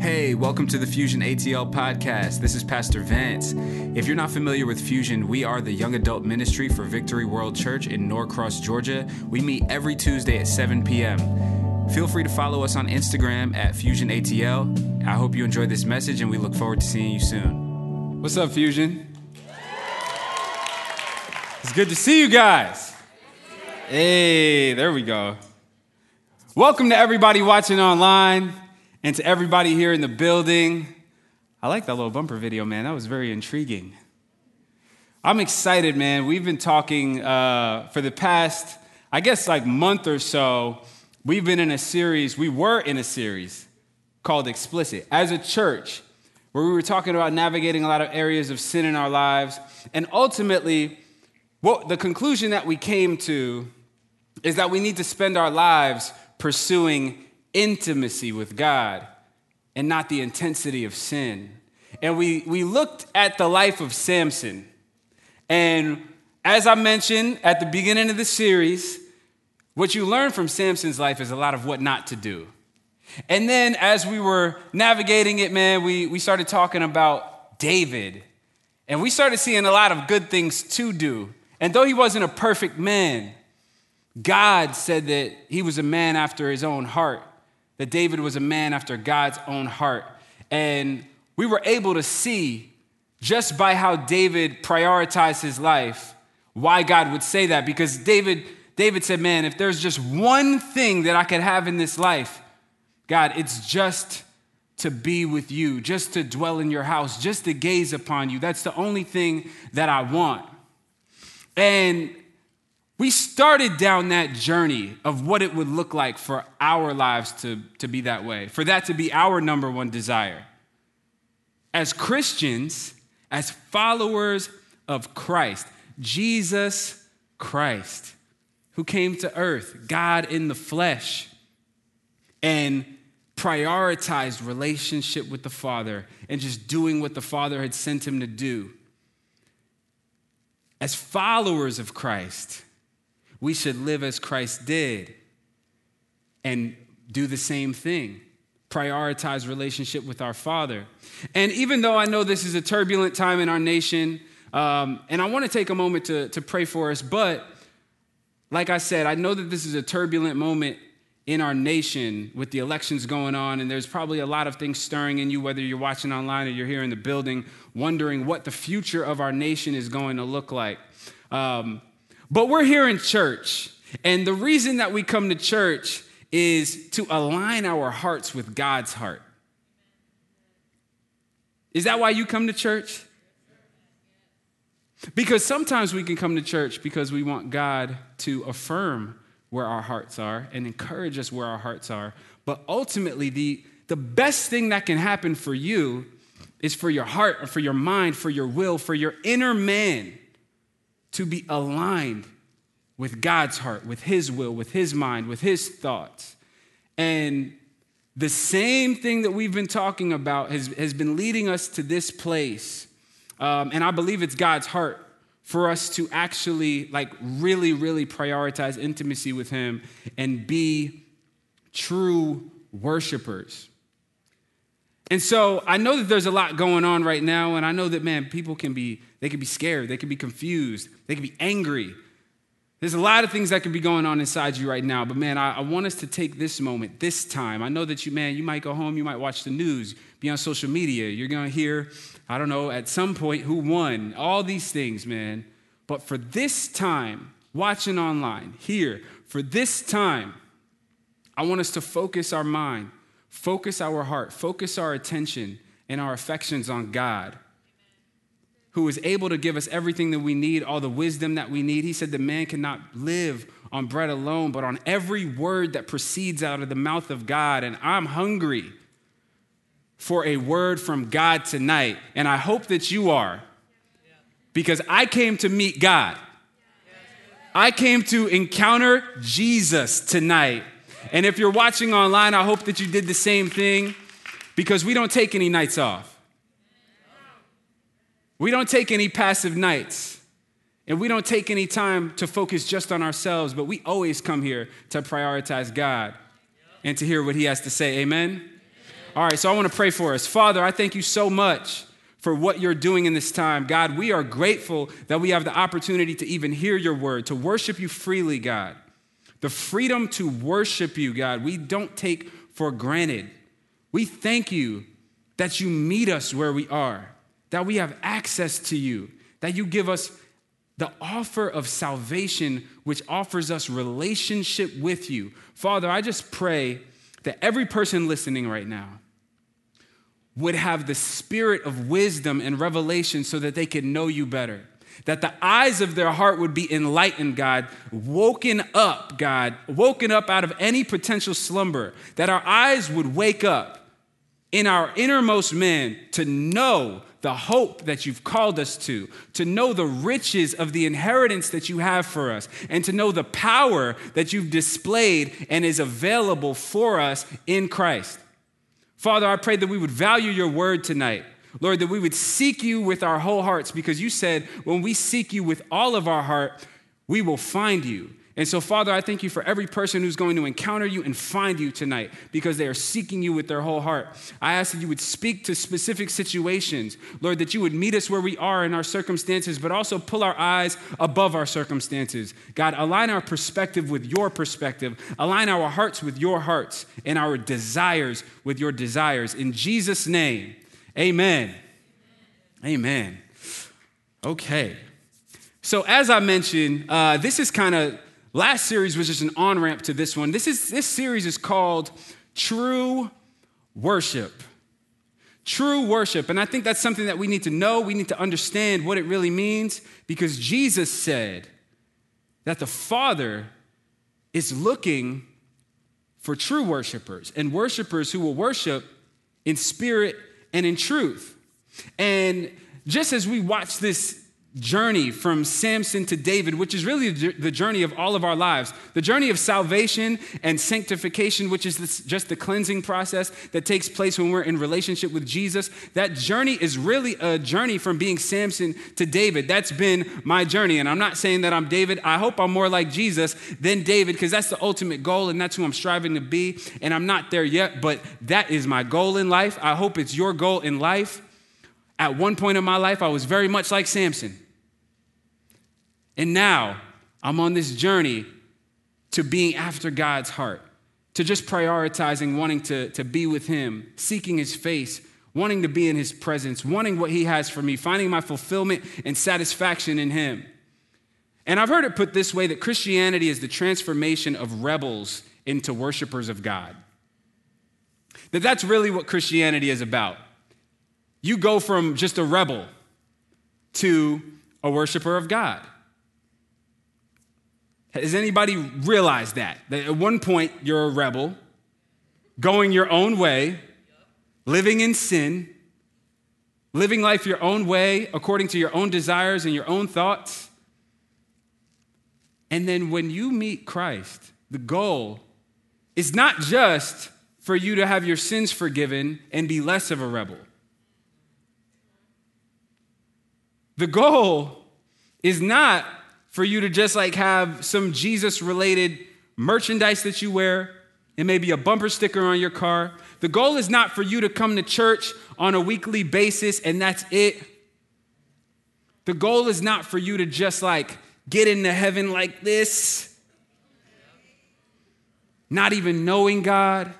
Hey, welcome to the Fusion ATL podcast. This is Pastor Vance. If you're not familiar with Fusion, we are the young adult ministry for Victory World Church in Norcross, Georgia. We meet every Tuesday at 7 p.m. Feel free to follow us on Instagram at Fusion ATL. I hope you enjoyed this message and we look forward to seeing you soon. What's up, Fusion? It's good to see you guys. Hey, there we go. Welcome to everybody watching online and to everybody here in the building. I like that little bumper video, man. That was very intriguing. I'm excited, man. We've been talking uh, for the past, I guess, like month or so. We've been in a series, we were in a series called Explicit as a church, where we were talking about navigating a lot of areas of sin in our lives. And ultimately, what the conclusion that we came to is that we need to spend our lives pursuing intimacy with God and not the intensity of sin. And we, we looked at the life of Samson. And as I mentioned at the beginning of the series, what you learn from Samson's life is a lot of what not to do. And then as we were navigating it, man, we, we started talking about David. And we started seeing a lot of good things to do. And though he wasn't a perfect man, God said that he was a man after his own heart, that David was a man after God's own heart. And we were able to see just by how David prioritized his life why God would say that because David David said, "Man, if there's just one thing that I could have in this life, God, it's just to be with you, just to dwell in your house, just to gaze upon you. That's the only thing that I want." And we started down that journey of what it would look like for our lives to, to be that way, for that to be our number one desire. As Christians, as followers of Christ, Jesus Christ, who came to earth, God in the flesh, and prioritized relationship with the Father and just doing what the Father had sent him to do. As followers of Christ, we should live as Christ did and do the same thing. Prioritize relationship with our Father. And even though I know this is a turbulent time in our nation, um, and I want to take a moment to, to pray for us, but like I said, I know that this is a turbulent moment in our nation with the elections going on, and there's probably a lot of things stirring in you, whether you're watching online or you're here in the building, wondering what the future of our nation is going to look like. Um, but we're here in church, and the reason that we come to church is to align our hearts with God's heart. Is that why you come to church? Because sometimes we can come to church because we want God to affirm where our hearts are and encourage us where our hearts are. But ultimately, the, the best thing that can happen for you is for your heart, or for your mind, for your will, for your inner man to be aligned with God's heart, with His will, with His mind, with His thoughts. And the same thing that we've been talking about has, has been leading us to this place. Um, and I believe it's God's heart for us to actually, like, really, really prioritize intimacy with Him and be true worshipers. And so I know that there's a lot going on right now, and I know that, man, people can be, they can be scared, they can be confused, they can be angry. There's a lot of things that could be going on inside you right now, but man, I, I, want us to take this moment, this time. I know that you, man, you might go home, you might watch the news, be on social media. You're gonna hear, I don't know, at some point who won, all these things, man. But for this time, watching online, here, for this time, I want us to focus our mind focus our heart, focus our attention and our affections on God, who is able to give us everything that we need, all the wisdom that we need. He said that man cannot live on bread alone, but on every word that proceeds out of the mouth of God. And I'm hungry for a word from God tonight, and I hope that you are, because I came to meet God. I came to encounter Jesus tonight. And if you're watching online, I hope that you did the same thing because we don't take any nights off. We don't take any passive nights. And we don't take any time to focus just on ourselves, but we always come here to prioritize God and to hear what He has to say. Amen? All right, so I want to pray for us. Father, I thank you so much for what you're doing in this time. God, we are grateful that we have the opportunity to even hear your word, to worship you freely, God. The freedom to worship you, God, we don't take for granted. We thank you that you meet us where we are, that we have access to you, that you give us the offer of salvation, which offers us relationship with you. Father, I just pray that every person listening right now would have the spirit of wisdom and revelation so that they could know you better. That the eyes of their heart would be enlightened, God, woken up, God, woken up out of any potential slumber. That our eyes would wake up in our innermost man to know the hope that you've called us to, to know the riches of the inheritance that you have for us, and to know the power that you've displayed and is available for us in Christ. Father, I pray that we would value your word tonight. Lord, that we would seek you with our whole hearts because you said when we seek you with all of our heart, we will find you. And so, Father, I thank you for every person who's going to encounter you and find you tonight because they are seeking you with their whole heart. I ask that you would speak to specific situations, Lord, that you would meet us where we are in our circumstances, but also pull our eyes above our circumstances. God, align our perspective with your perspective, align our hearts with your hearts, and our desires with your desires. In Jesus' name, amen. Amen. Okay. So, as I mentioned, uh, this is kind of Last series was just an on ramp to this one. This, is, this series is called True Worship. True worship. And I think that's something that we need to know. We need to understand what it really means because Jesus said that the Father is looking for true worshipers and worshipers who will worship in spirit and in truth. And just as we watch this journey from Samson to David, which is really the journey of all of our lives. The journey of salvation and sanctification, which is just the cleansing process that takes place when we're in relationship with Jesus. That journey is really a journey from being Samson to David. That's been my journey. And I'm not saying that I'm David. I hope I'm more like Jesus than David because that's the ultimate goal and that's who I'm striving to be. And I'm not there yet, but that is my goal in life. I hope it's your goal in life. At one point in my life, I was very much like Samson. And now I'm on this journey to being after God's heart, to just prioritizing wanting to, to be with Him, seeking His face, wanting to be in His presence, wanting what He has for me, finding my fulfillment and satisfaction in Him. And I've heard it put this way that Christianity is the transformation of rebels into worshipers of God. That that's really what Christianity is about. You go from just a rebel to a worshiper of God. Has anybody realized that? That at one point you're a rebel, going your own way, living in sin, living life your own way according to your own desires and your own thoughts. And then when you meet Christ, the goal is not just for you to have your sins forgiven and be less of a rebel. The goal is not for you to just like have some Jesus related merchandise that you wear and maybe a bumper sticker on your car. The goal is not for you to come to church on a weekly basis and that's it. The goal is not for you to just like get into heaven like this, not even knowing God.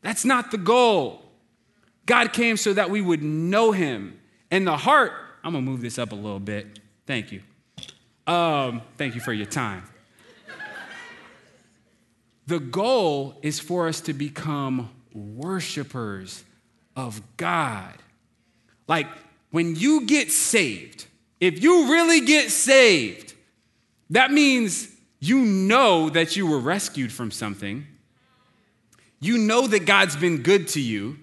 That's not the goal. God came so that we would know Him and the heart, I'm gonna move this up a little bit. Thank you. Um, thank you for your time. The goal is for us to become worshipers of God. Like when you get saved, if you really get saved, that means you know that you were rescued from something. You know that God's been good to you.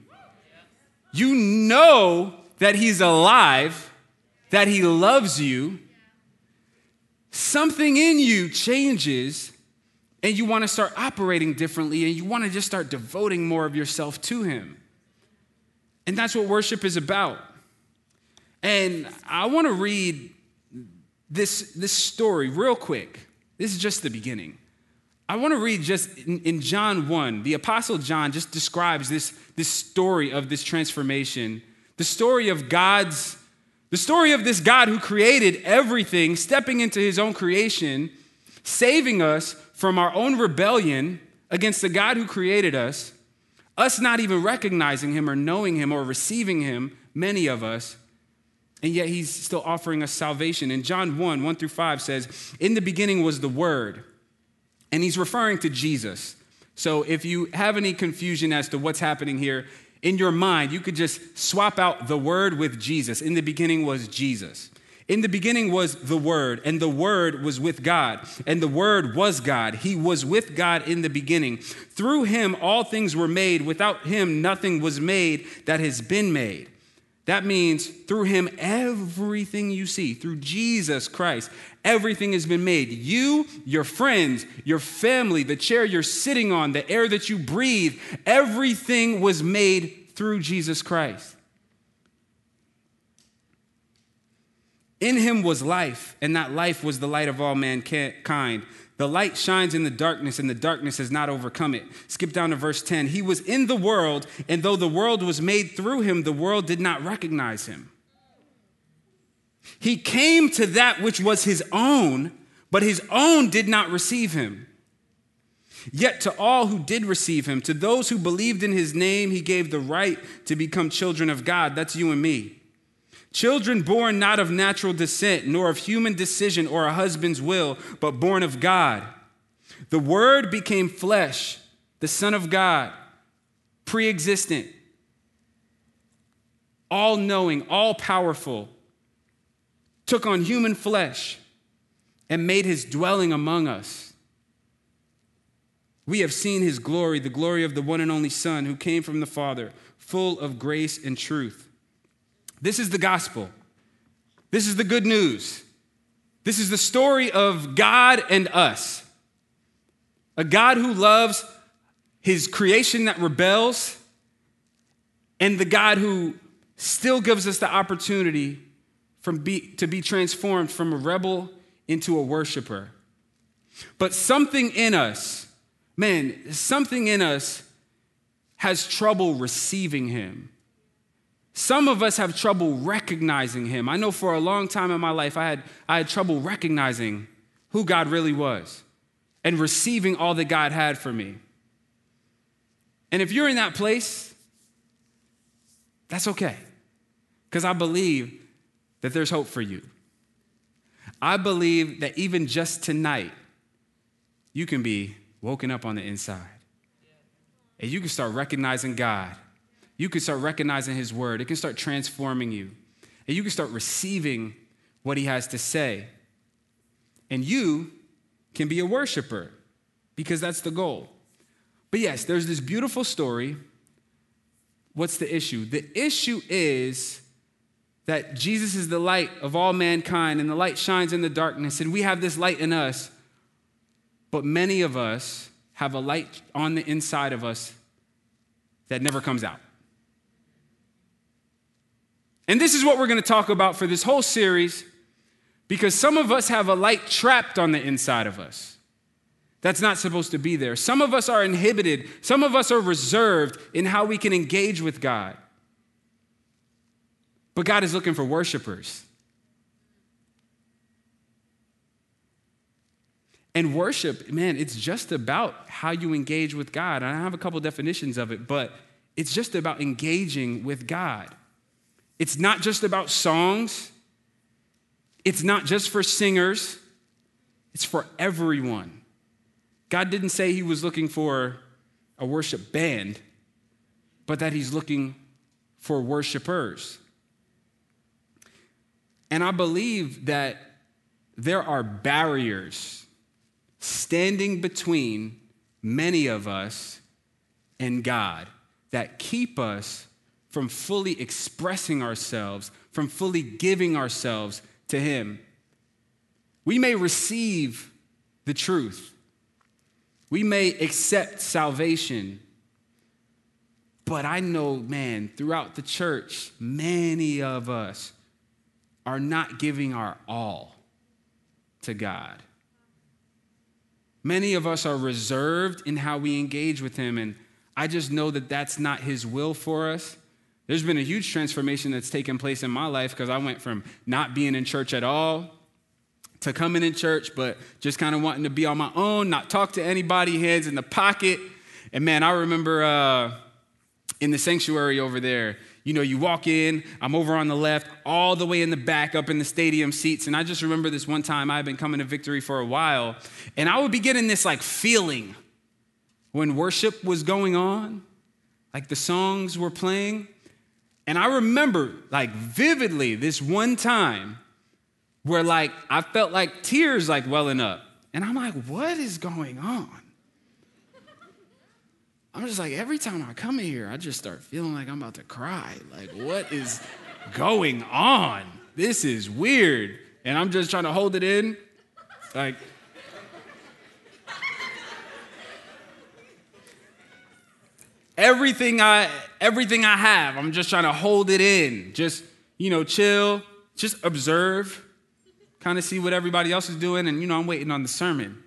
You know that He's alive, that He loves you. Something in you changes, and you want to start operating differently, and you want to just start devoting more of yourself to Him. And that's what worship is about. And I want to read this, this story real quick. This is just the beginning. I want to read just in, in, John 1, the Apostle John just describes this, this story of this transformation, the story of God's, the story of this God who created everything, stepping into his own creation, saving us from our own rebellion against the God who created us, us not even recognizing him or knowing him or receiving him, many of us, and yet he's still offering us salvation. And John 1, 1 through 5 says, In the beginning was the Word. And he's referring to Jesus. So if you have any confusion as to what's happening here, in your mind, you could just swap out the Word with Jesus. In the beginning was Jesus. In the beginning was the Word, and the Word was with God, and the Word was God. He was with God in the beginning. Through him, all things were made. Without him, nothing was made that has been made. That means through him, everything you see, through Jesus Christ, everything has been made. You, your friends, your family, the chair you're sitting on, the air that you breathe, everything was made through Jesus Christ. In him was life, and that life was the light of all mankind. The light shines in the darkness, and the darkness has not overcome it. Skip down to verse 10. He was in the world, and though the world was made through him, the world did not recognize him. He came to that which was his own, but his own did not receive him. Yet to all who did receive him, to those who believed in his name, he gave the right to become children of God. That's you and me. Children born not of natural descent, nor of human decision or a husband's will, but born of God. The Word became flesh, the Son of God, pre existent, all knowing, all powerful, took on human flesh and made his dwelling among us. We have seen his glory, the glory of the one and only Son who came from the Father, full of grace and truth. This is the gospel. This is the good news. This is the story of God and us. A God who loves his creation that rebels, and the God who still gives us the opportunity from be, to be transformed from a rebel into a worshiper. But something in us, man, something in us has trouble receiving him. Some of us have trouble recognizing him. I know for a long time in my life, I had, I had trouble recognizing who God really was and receiving all that God had for me. And if you're in that place, that's okay, because I believe that there's hope for you. I believe that even just tonight, you can be woken up on the inside and you can start recognizing God you can start recognizing His word. It can start transforming you. And you can start receiving what He has to say. And you can be a worshiper because that's the goal. But yes, there's this beautiful story. What's the issue? The issue is that Jesus is the light of all mankind, and the light shines in the darkness, and we have this light in us. But many of us have a light on the inside of us that never comes out. And this is what we're going to talk about for this whole series because some of us have a light trapped on the inside of us that's not supposed to be there. Some of us are inhibited, some of us are reserved in how we can engage with God. But God is looking for worshipers. And worship, man, it's just about how you engage with God. And I have a couple definitions of it, but it's just about engaging with God. It's not just about songs, it's not just for singers, it's for everyone. God didn't say he was looking for a worship band, but that he's looking for worshipers. And I believe that there are barriers standing between many of us and God that keep us from fully expressing ourselves, from fully giving ourselves to Him. We may receive the truth, we may accept salvation. But I know, man, throughout the church, many of us are not giving our all to God. Many of us are reserved in how we engage with Him, and I just know that that's not His will for us. There's been a huge transformation that's taken place in my life because I went from not being in church at all to coming in church, but just kind of wanting to be on my own, not talk to anybody, hands in the pocket. And man, I remember uh, in the sanctuary over there, you know, you walk in, I'm over on the left, all the way in the back, up in the stadium seats. And I just remember this one time I've been coming to victory for a while, and I would be getting this like feeling when worship was going on, like the songs were playing. And I remember like vividly this one time where like I felt like tears like welling up. And I'm like, what is going on? I'm just like, every time I come here, I just start feeling like I'm about to cry. Like, what is going on? This is weird. And I'm just trying to hold it in. Like, everything I everything I have, I'm just trying to hold it in. Just, you know, chill, just observe, kind of see what everybody else is doing, and you know, I'm waiting on the sermon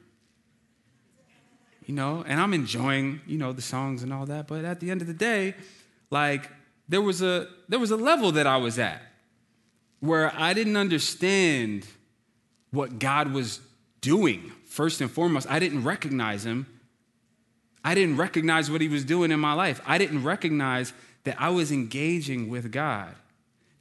you know, and I'm enjoying, you know, the songs and all that. But at the end of the day, like there was a there was a level that I was at where I didn't understand what God was doing. First and foremost, I didn't recognize him. I didn't recognize what he was doing in my life. I didn't recognize that I was engaging with God,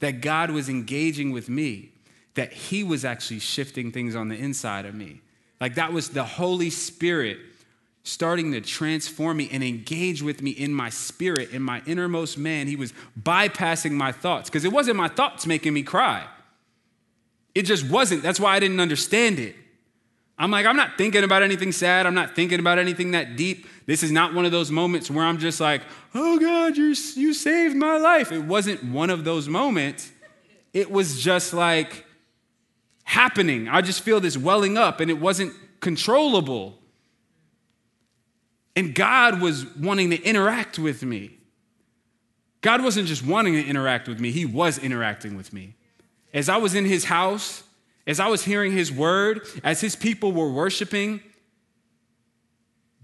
that God was engaging with me, that he was actually shifting things on the inside of me. Like that was the Holy Spirit starting to transform me and engage with me in my spirit, in my innermost man. He was bypassing my thoughts because it wasn't my thoughts making me cry. It just wasn't. That's why I didn't understand it. I'm like, I'm not thinking about anything sad. I'm not thinking about anything that deep. This is not one of those moments where I'm just like, oh God, you you saved my life. It wasn't one of those moments. It was just like happening. I just feel this welling up and it wasn't controllable. And God was wanting to interact with me. God wasn't just wanting to interact with me, He was interacting with me. As I was in His house, as I was hearing His word, as His people were worshiping,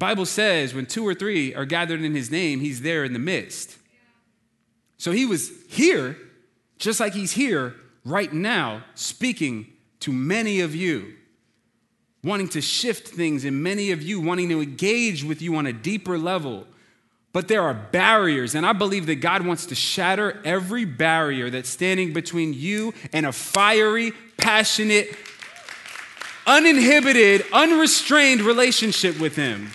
Bible says when two or three are gathered in His name, He's there in the midst. So He was here, just like He's here right now, speaking to many of you wanting to shift things, and many of you wanting to engage with you on a deeper level. But there are barriers, and I believe that God wants to shatter every barrier that's standing between you and a fiery, passionate, uninhibited, unrestrained relationship with Him.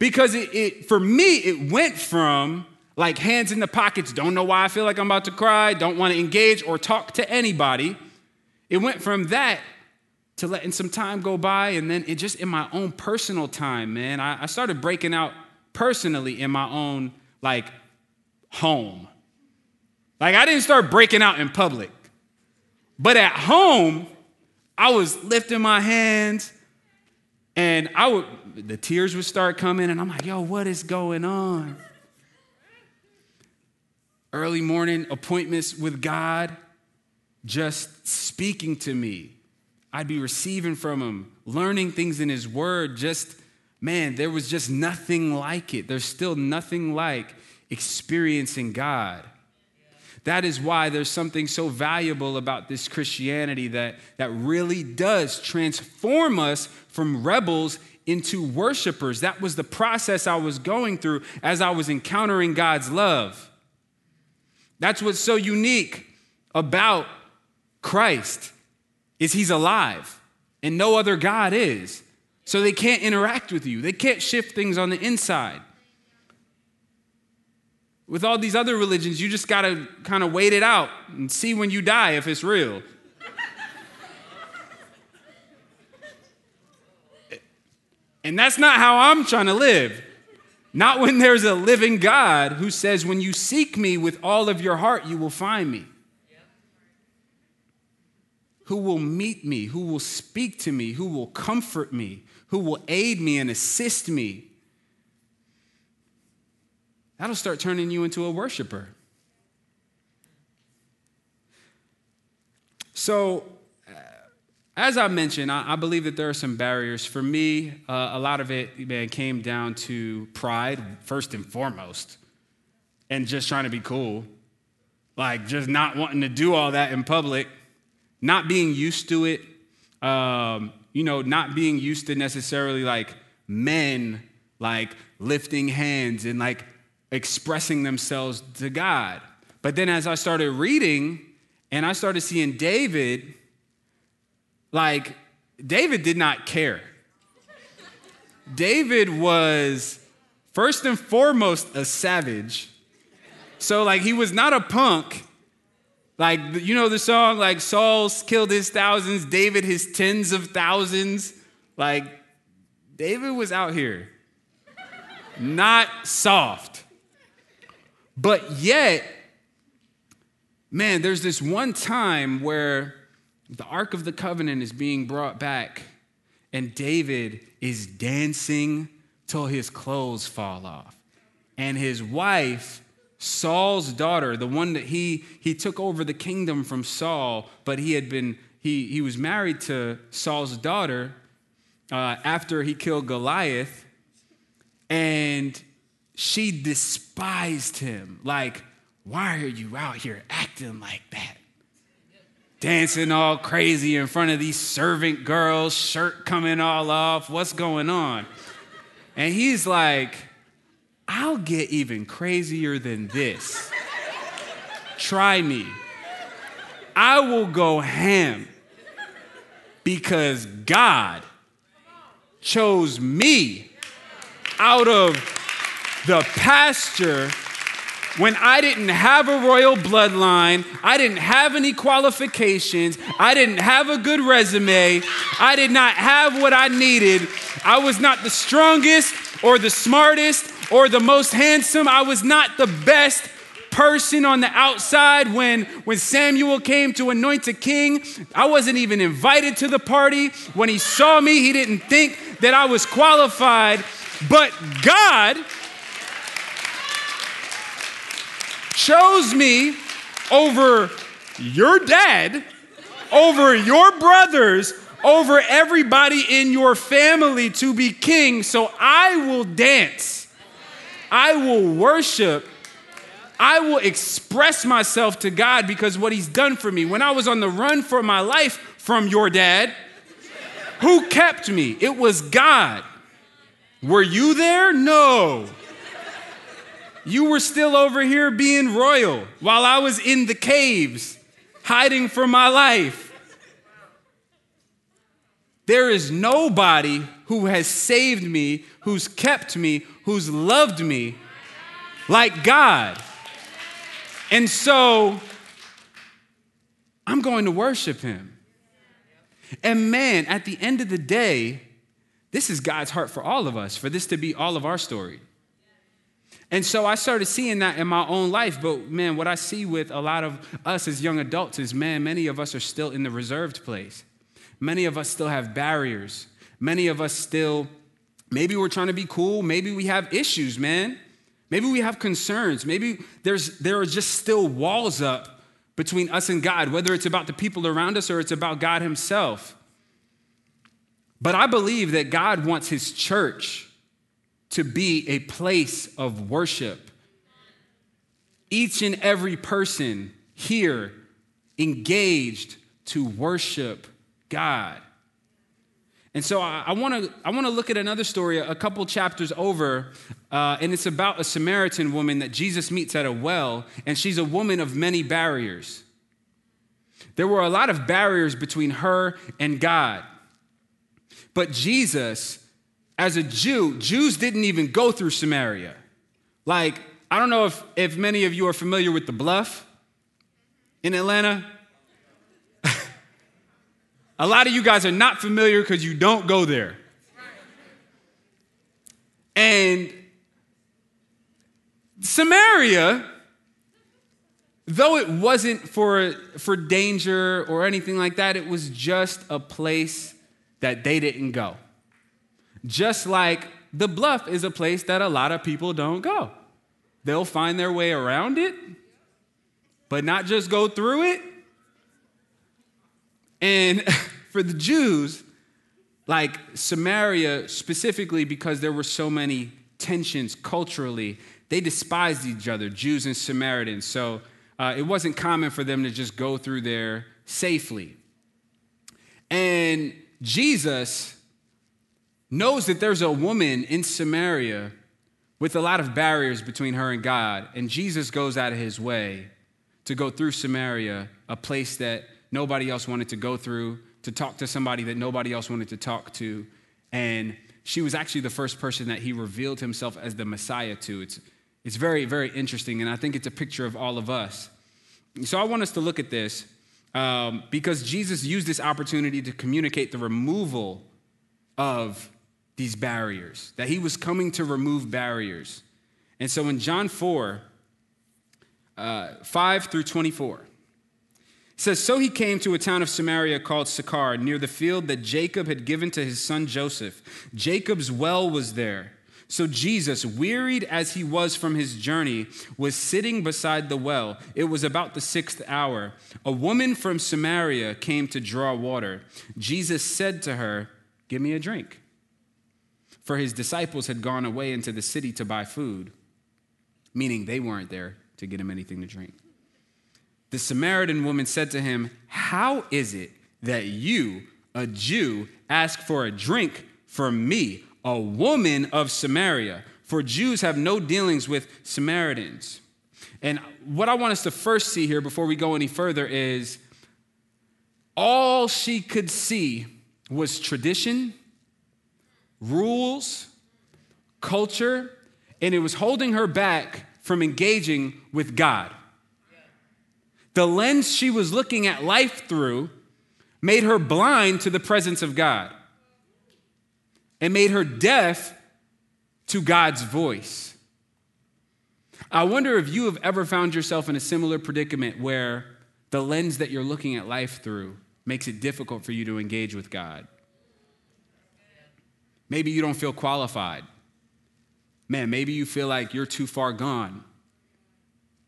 Because it, it, for me, it went from like hands in the pockets, don't know why I feel like I'm about to cry, don't want to engage or talk to anybody. It went from that to letting some time go by. And then it just in my own personal time, man, I, I started breaking out personally in my own like home. Like I didn't start breaking out in public. But at home, I was lifting my hands and I would the tears would start coming and I'm like, "Yo, what is going on?" Early morning appointments with God just speaking to me I'd be receiving from him, learning things in his word. Just, man, there was just nothing like it. There's still nothing like experiencing God. That is why there's something so valuable about this Christianity that, that really does transform us from rebels into worshipers. That was the process I was going through as I was encountering God's love. That's what's so unique about Christ is he's alive and no other God is. So they can't interact with you, they can't shift things on the inside. With all these other religions, you just got to kind of wait it out and see when you die if it's real. And that's not how I'm trying to live. Not when there's a living God who says, When you seek me with all of your heart, you will find me who will meet me, who will speak to me, who will comfort me, who will aid me and assist me. That'll start turning you into a worshiper. So, as I mentioned, I, I, believe that there are some barriers. For me, uh, a lot of it man, came down to pride, first and foremost, and just trying to be cool. Like just not wanting to do all that in public, not being used to it, um, you know, not being used to necessarily like men like lifting hands and like expressing themselves to God. But then as I started reading and I started seeing David, like, David did not care. David was first and foremost a savage. So, like, he was not a punk. Like, you know the song, like, Saul's killed his thousands, David his tens of thousands. Like, David was out here, not soft. But yet, man, there's this one time where the Ark of the Covenant is being brought back, and David is dancing till his clothes fall off. And his wife, Saul's daughter, the one that he, he took over the kingdom from Saul, but he had been, he, he was married to Saul's daughter uh, after he killed Goliath, and she despised him. Like, why are you out here acting like that? Dancing all crazy in front of these servant girls, shirt coming all off. What's going on? And he's like, I'll get even crazier than this. Try me. I will go ham because God chose me out of the pasture when I didn't have a royal bloodline, I didn't have any qualifications, I didn't have a good resume, I did not have what I needed. I was not the strongest or the smartest or the most handsome. I was not the best person on the outside when, when Samuel came to anoint a king. I wasn't even invited to the party. When he saw me, he didn't think that I was qualified. But God, chose me over your dad, over your brothers, over everybody in your family to be king. So I will dance, I will worship. I will express myself to God because what He's done for me. When I was on the run for my life from your dad, who kept me? It was God. Were you there? No. You were still over here being royal while I was in the caves, hiding for my life. There is nobody who has saved me, who's kept me, who's loved me like God. And so I'm going to worship him. And man, at the end of the day, this is God's heart for all of us, for this to be all of our story. And so I started seeing that in my own life. But man, what I see with a lot of us as young adults is man, many of us are still in the reserved place. Many of us still have barriers. Many of us still, maybe we're trying to be cool. Maybe we have issues, man. Maybe we have concerns. Maybe there's, there are just still walls up between us and God, whether it's about the people around us or it's about God Himself. But I believe that God wants His church to be a place of worship. Each and every person here engaged to worship God. And so I, want to I want to look at another story a couple chapters over, uh, and it's about a Samaritan woman that Jesus meets at a well, and she's a woman of many barriers. There were a lot of barriers between her and God, but Jesus as a Jew, Jews didn't even go through Samaria. Like, I don't know if, if many of you are familiar with the bluff in Atlanta. a lot of you guys are not familiar because you don't go there. And Samaria, though it wasn't for, for danger or anything like that, it was just a place that they didn't go. Just like the bluff is a place that a lot of people don't go. They'll find their way around it, but not just go through it. And for the Jews, like Samaria specifically, because there were so many tensions culturally, they despised each other, Jews and Samaritans. So uh, it wasn't common for them to just go through there safely. And Jesus knows that there's a woman in Samaria with a lot of barriers between her and God. And Jesus goes out of his way to go through Samaria, a place that nobody else wanted to go through, to talk to somebody that nobody else wanted to talk to. And she was actually the first person that he revealed himself as the Messiah to. It's, it's very, very interesting. And I think it's a picture of all of us. So I want us to look at this um, because Jesus used this opportunity to communicate the removal of these barriers, that he was coming to remove barriers. And so in John 4, uh, 5 through 24, says, So he came to a town of Samaria called Sychar, near the field that Jacob had given to his son Joseph. Jacob's well was there. So Jesus, wearied as he was from his journey, was sitting beside the well. It was about the sixth hour. A woman from Samaria came to draw water. Jesus said to her, Give me a drink. For his disciples had gone away into the city to buy food, meaning they weren't there to get him anything to drink. The Samaritan woman said to him, How is it that you, a Jew, ask for a drink from me, a woman of Samaria? For Jews have no dealings with Samaritans. And what I want us to first see here before we go any further is all she could see was tradition, rules, culture, and it was holding her back from engaging with God. The lens she was looking at life through made her blind to the presence of God and made her deaf to God's voice. I wonder if you have ever found yourself in a similar predicament where the lens that you're looking at life through makes it difficult for you to engage with God. Maybe you don't feel qualified. Man, maybe you feel like you're too far gone.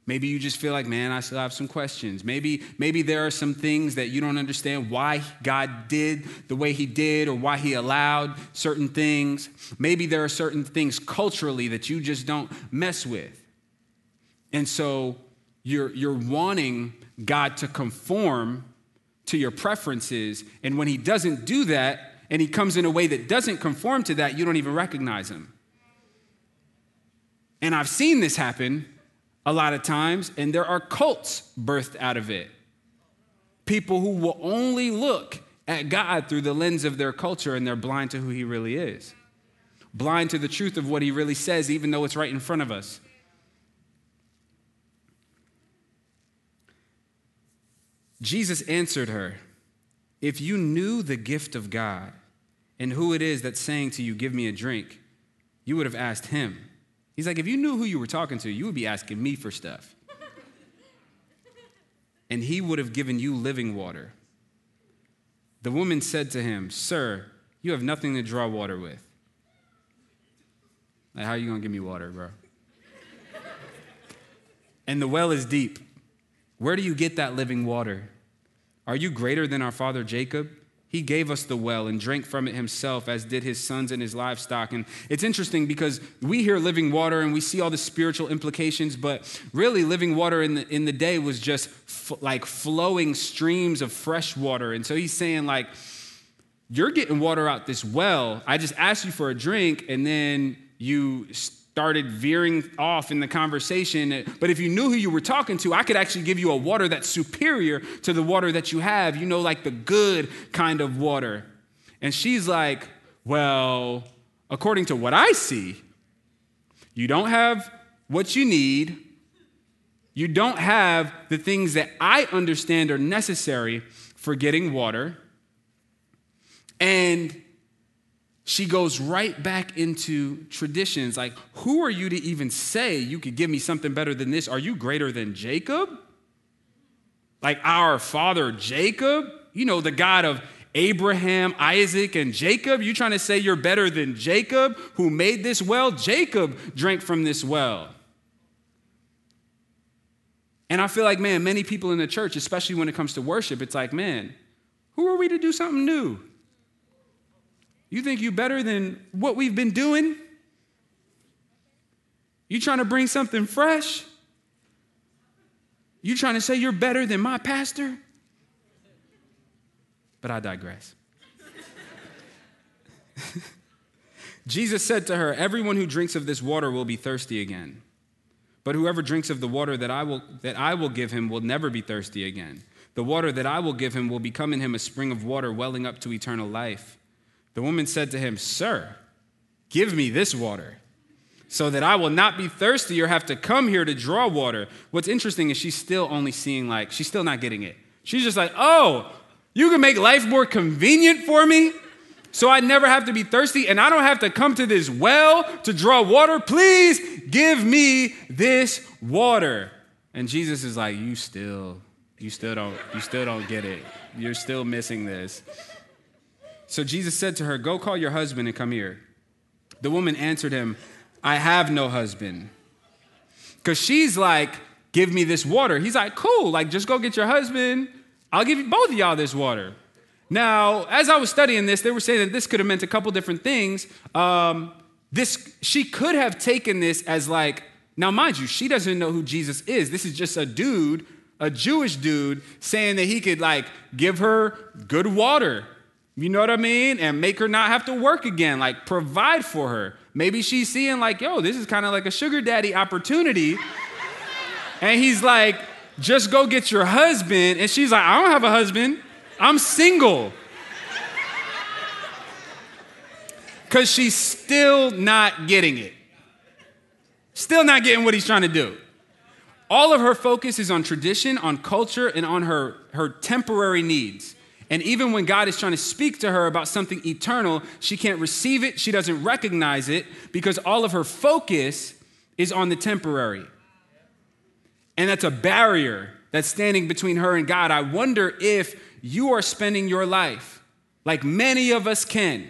Maybe you just feel like, man, I still have some questions. Maybe, maybe there are some things that you don't understand why God did the way He did or why He allowed certain things. Maybe there are certain things culturally that you just don't mess with. And so you're, you're wanting God to conform to your preferences. And when He doesn't do that, and he comes in a way that doesn't conform to that, you don't even recognize him. And I've seen this happen a lot of times, and there are cults birthed out of it. People who will only look at God through the lens of their culture and they're blind to who he really is, blind to the truth of what he really says, even though it's right in front of us. Jesus answered her, If you knew the gift of God and who it is that's saying to you, Give me a drink, you would have asked him. He's like, If you knew who you were talking to, you would be asking me for stuff. and he would have given you living water. The woman said to him, Sir, you have nothing to draw water with. Like, how are you going to give me water, bro? and the well is deep. Where do you get that living water? Are you greater than our father Jacob? He gave us the well and drank from it himself, as did his sons and his livestock. And it's interesting because we hear living water and we see all the spiritual implications, but really, living water in the, in the day was just f- like flowing streams of fresh water. And so he's saying, like, you're getting water out this well. I just asked you for a drink, and then you started veering off in the conversation. But if you knew who you were talking to, I could actually give you a water that's superior to the water that you have, you know, like the good kind of water. And she's like, Well, according to what I see, you don't have what you need. You don't have the things that I understand are necessary for getting water. And she goes right back into traditions like, who are you to even say you could give me something better than this? Are you greater than Jacob? Like our father Jacob? You know, the God of Abraham, Isaac, and Jacob? You trying to say you're better than Jacob who made this well? Jacob drank from this well. And I feel like, man, many people in the church, especially when it comes to worship, it's like, man, Who are we to do something new? You think you're better than what we've been doing? You trying to bring something fresh? You trying to say you're better than my pastor? But I digress. Jesus said to her, Everyone who drinks of this water will be thirsty again. But whoever drinks of the water that I will, that I will give him will never be thirsty again. The water that I will give him will become in him a spring of water welling up to eternal life. The woman said to him, Sir, give me this water so that I will not be thirsty or have to come here to draw water. What's interesting is she's still only seeing, like, she's still not getting it. She's just like, Oh, you can make life more convenient for me? so I never have to be thirsty and I don't have to come to this well to draw water. Please give me this water. And Jesus is like, You still, you still don't, you still don't get it. You're still missing this. So Jesus said to her, Go call your husband and come here. The woman answered him, I have no husband. Because she's like, Give me this water. He's like, Cool, like just go get your husband. I'll give you both of y'all this water. Now, as I was studying this, they were saying that this could have meant a couple different things. Um, this she could have taken this as like, now mind you, she doesn't know who Jesus is. This is just a dude, a Jewish dude, saying that he could like give her good water. You know what I mean? And make her not have to work again, like provide for her. Maybe she's seeing like, yo, this is kind of like a sugar daddy opportunity. and he's like, just go get your husband. And she's like, I don't have a husband. I'm single. Because she's still not getting it. Still not getting what he's trying to do. All of her focus is on tradition, on culture, and on her, her temporary needs. And even when God is trying to speak to her about something eternal, she can't receive it, she doesn't recognize it, because all of her focus is on the temporary. And that's a barrier that's standing between her and God. I wonder if you are spending your life, like many of us can,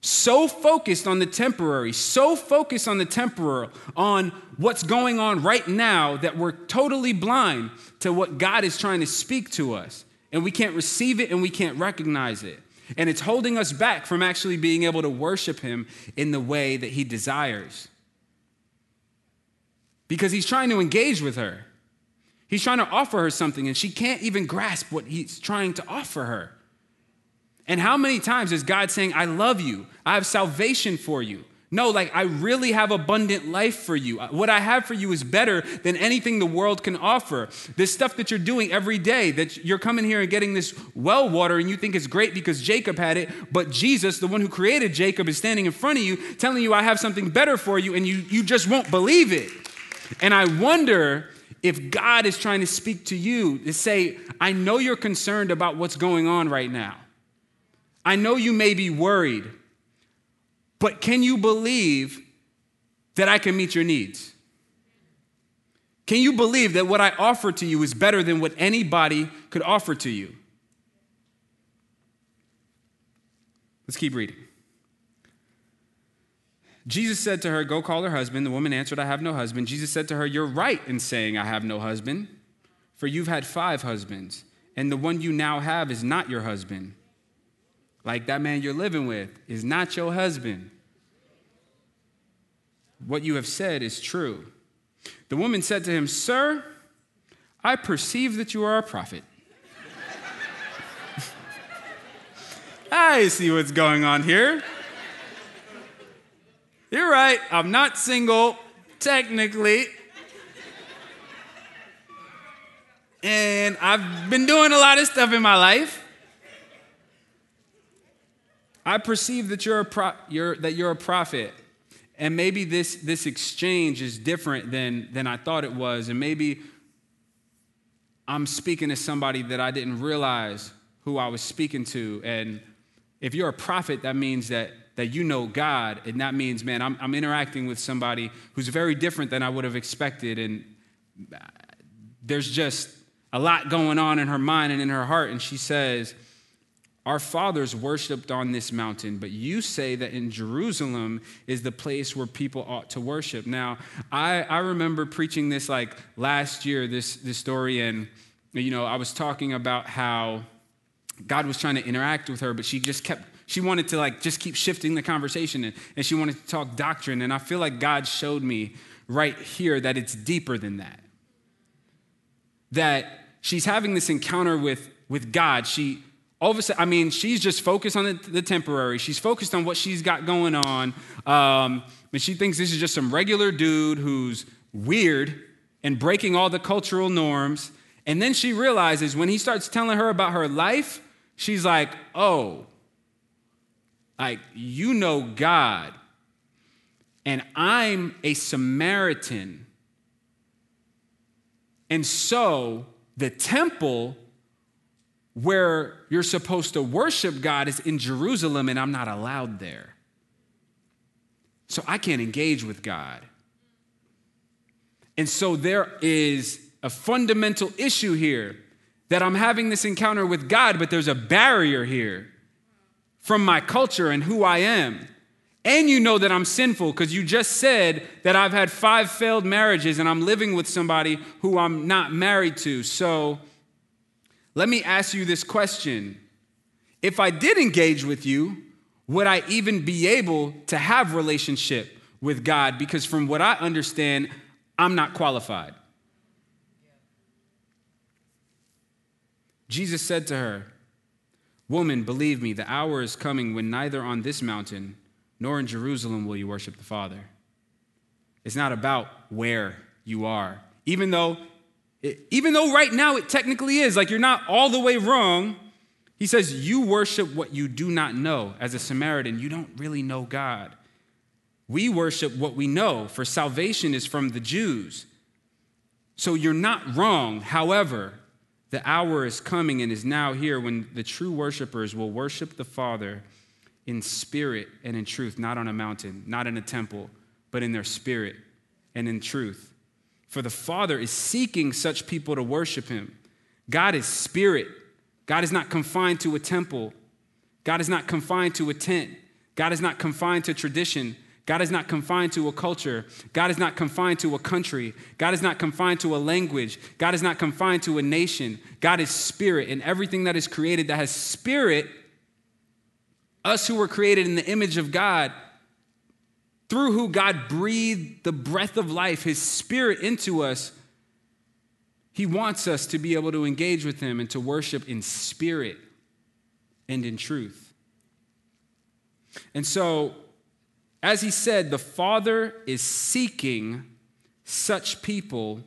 so focused on the temporary, so focused on the temporal, on what's going on right now that we're totally blind to what God is trying to speak to us. And we can't receive it and we can't recognize it. And it's holding us back from actually being able to worship Him in the way that He desires. Because He's trying to engage with her. He's trying to offer her something, and she can't even grasp what he's trying to offer her. And how many times is God saying, I love you, I have salvation for you? No, like, I really have abundant life for you. What I have for you is better than anything the world can offer. This stuff that you're doing every day, that you're coming here and getting this well water and you think it's great because Jacob had it, but Jesus, the one who created Jacob, is standing in front of you telling you, I have something better for you, and you, you just won't believe it. And I wonder if God is trying to speak to you to say, I know you're concerned about what's going on right now. I know you may be worried, but can you believe that I can meet your needs? Can you believe that what I offer to you is better than what anybody could offer to you? Let's keep reading. Jesus said to her, Go call her husband. The woman answered, I have no husband. Jesus said to her, You're right in saying, I have no husband, for you've had five husbands, and the one you now have is not your husband. Like that man you're living with is not your husband. What you have said is true. The woman said to him, Sir, I perceive that you are a prophet. I see what's going on here. You're right, I'm not single, technically. And I've been doing a lot of stuff in my life. I perceive that you're a pro- you're, that you're a prophet. And maybe this, this exchange is different than, than I thought it was. And maybe I'm speaking to somebody that I didn't realize who I was speaking to. And if you're a prophet, that means that that you know God, and that means, man, I'm, I'm interacting with somebody who's very different than I would have expected. And there's just a lot going on in her mind and in her heart. And she says, Our fathers worshiped on this mountain, but you say that in Jerusalem is the place where people ought to worship. Now, I, I remember preaching this like last year, this, this story, and, you know, I was talking about how God was trying to interact with her, but she just kept, she wanted to like just keep shifting the conversation and, and she wanted to talk doctrine. And I feel like God showed me right here that it's deeper than that. That she's having this encounter with, with God. She, all of a sudden, I mean, she's just focused on the, the temporary. She's focused on what she's got going on. Um, and she thinks this is just some regular dude who's weird and breaking all the cultural norms. And then she realizes when he starts telling her about her life, she's like, oh, like, you know God. And I'm a Samaritan. And so the temple where you're supposed to worship God is in Jerusalem, and I'm not allowed there. So I can't engage with God. And so there is a fundamental issue here that I'm having this encounter with God, but there's a barrier here from my culture and who I am. And you know that I'm sinful because you just said that I've had five failed marriages and I'm living with somebody who I'm not married to. So let me ask you this question. If I did engage with you, would I even be able to have relationship with God? Because from what I understand, I'm not qualified. Jesus said to her, Woman, believe me, the hour is coming when neither on this mountain nor in Jerusalem will you worship the Father. It's not about where you are. Even though, even though right now it technically is, like you're not all the way wrong, he says, You worship what you do not know. As a Samaritan, you don't really know God. We worship what we know, for salvation is from the Jews. So you're not wrong. However, the hour is coming and is now here when the true worshipers will worship the Father in spirit and in truth, not on a mountain, not in a temple, but in their spirit and in truth. For the Father is seeking such people to worship him. God is spirit. God is not confined to a temple. God is not confined to a tent. God is not confined to tradition. God is not confined to a culture. God is not confined to a country. God is not confined to a language. God is not confined to a nation. God is spirit, and everything that is created that has spirit, us who were created in the image of God, through who God breathed the breath of life, his spirit into us, he wants us to be able to engage with him and to worship in spirit and in truth. And so, as he said, the Father is seeking such people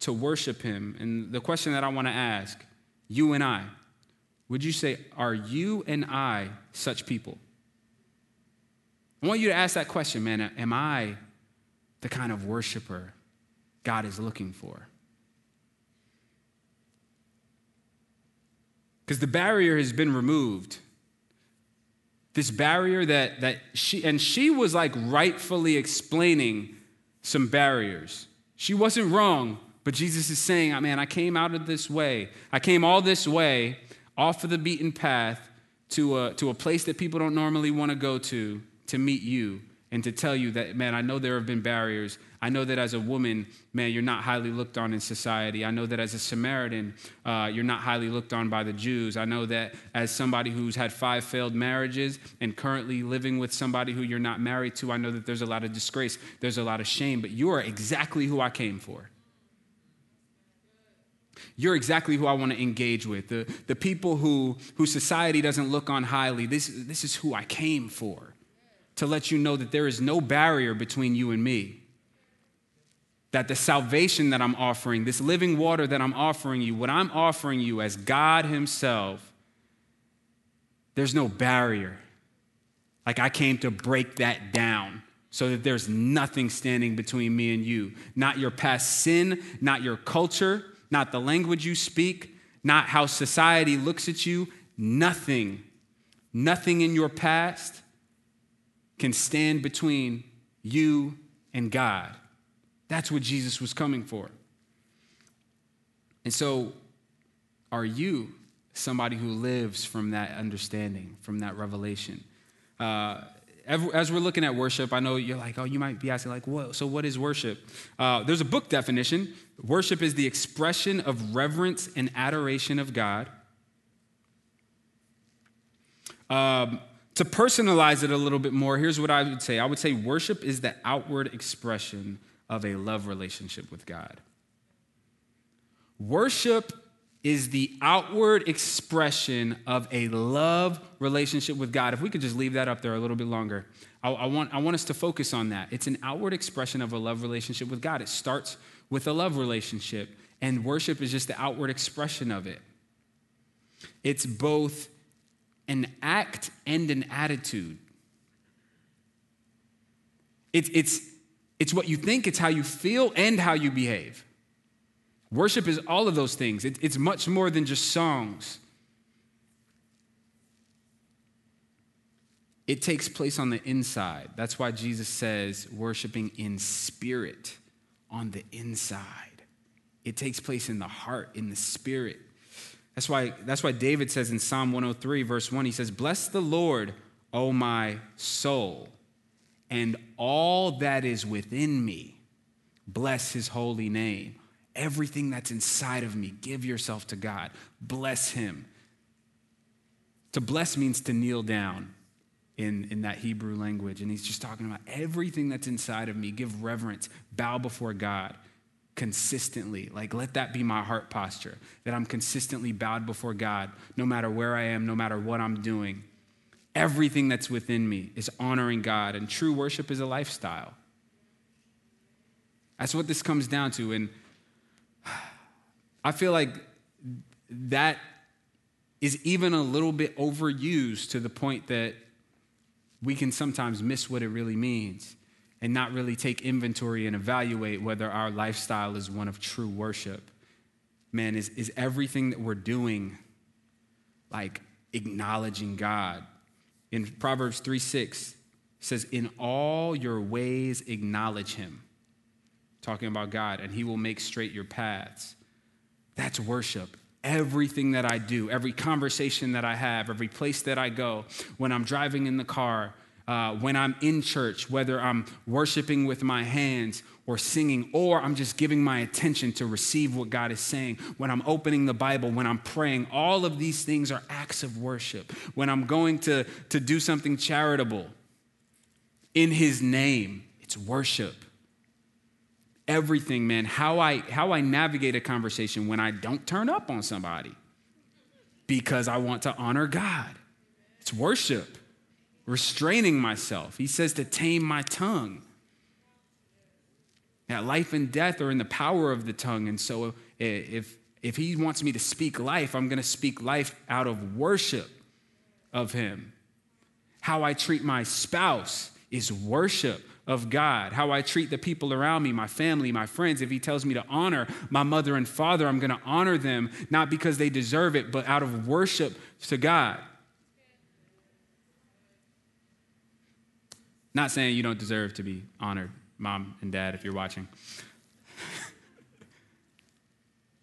to worship him. And the question that I want to ask you and I, would you say, Are you and I such people? I want you to ask that question, man. Am I the kind of worshiper God is looking for? Because the barrier has been removed this barrier that, that she, and she was like rightfully explaining some barriers. She wasn't wrong, but Jesus is saying, ah, man, I came out of this way. I came all this way off of the beaten path to a, to a place that people don't normally want to go to to meet you and to tell you that, man, I know there have been barriers. I know that as a woman, man, you're not highly looked on in society. I know that as a Samaritan, uh, you're not highly looked on by the Jews. I know that as somebody who's had five failed marriages and currently living with somebody who you're not married to, I know that there's a lot of disgrace, there's a lot of shame, but you are exactly who I came for. You're exactly who I want to engage with. The, the people who, who society doesn't look on highly, this, this is who I came for to let you know that there is no barrier between you and me. That the salvation that I'm offering, this living water that I'm offering you, what I'm offering you as God Himself, there's no barrier. Like I came to break that down so that there's nothing standing between me and you. Not your past sin, not your culture, not the language you speak, not how society looks at you, nothing. Nothing in your past can stand between you and God. That's what Jesus was coming for. And so, are you somebody who lives from that understanding, from that revelation? Uh, as we're looking at worship, I know you're like, oh, you might be asking, like, what? So, what is worship? Uh, there's a book definition. Worship is the expression of reverence and adoration of God Um, to personalize it a little bit more, here's what I would say I would say worship is the outward expression of a love relationship with God. Worship is the outward expression of a love relationship with God. If we could just leave that up there a little bit longer, I, I, want, I want us to focus on that. It's an outward expression of a love relationship with God. It starts with a love relationship, and worship is just the outward expression of it. It's both an act and an attitude. It's, it's, it's what you think, it's how you feel, and how you behave. Worship is all of those things, it, it's much more than just songs. It takes place on the inside. That's why Jesus says worshiping in spirit on the inside. It takes place in the heart, in the spirit. That's why, that's why David says in Psalm 103, verse 1, he says, Bless the Lord, O my soul, and all that is within me. Bless his holy name. Everything that's inside of me, give yourself to God. Bless Him. To bless means to kneel down in, in that Hebrew language. And he's just talking about everything that's inside of me. Give reverence, bow before God consistently. Like, let that be my heart posture, that I'm consistently bowed before God, no matter where I am, no matter what I'm doing. Everything that's within me is honoring God, and true worship is a lifestyle. That's what this comes down to. And I feel like that is even a little bit overused to the point that we can sometimes miss what it really means and not really take inventory and evaluate whether our lifestyle is one of true worship. Man, is, is everything that we're doing like acknowledging God? In Proverbs 3 6, says, In all your ways acknowledge him talking about God, and He will make straight your paths. That's worship. Everything that I do, every conversation that I have, every place that I go, when I'm driving in the car, uh, when I'm in church, whether I'm worshiping with my hands or singing, or I'm just giving my attention to receive what God is saying, when I'm opening the Bible, when I'm praying, all of these things are acts of worship. When I'm going to, to do something charitable in His name, it's worship everything, man, how I how I navigate a conversation when I don't turn up on somebody because I want to honor God. It's worship. Restraining myself. He says to tame my tongue. That life and death are in the power of the tongue. And so if if he wants me to speak life, I'm going to speak life out of worship of him. How I treat my spouse is worship of God, how I treat the people around me, my family, my friends. If He tells me to honor my mother and father, I'm going to honor them, not because they deserve it, but out of worship to God. Not saying you don't deserve to be honored, mom and dad, if you're watching.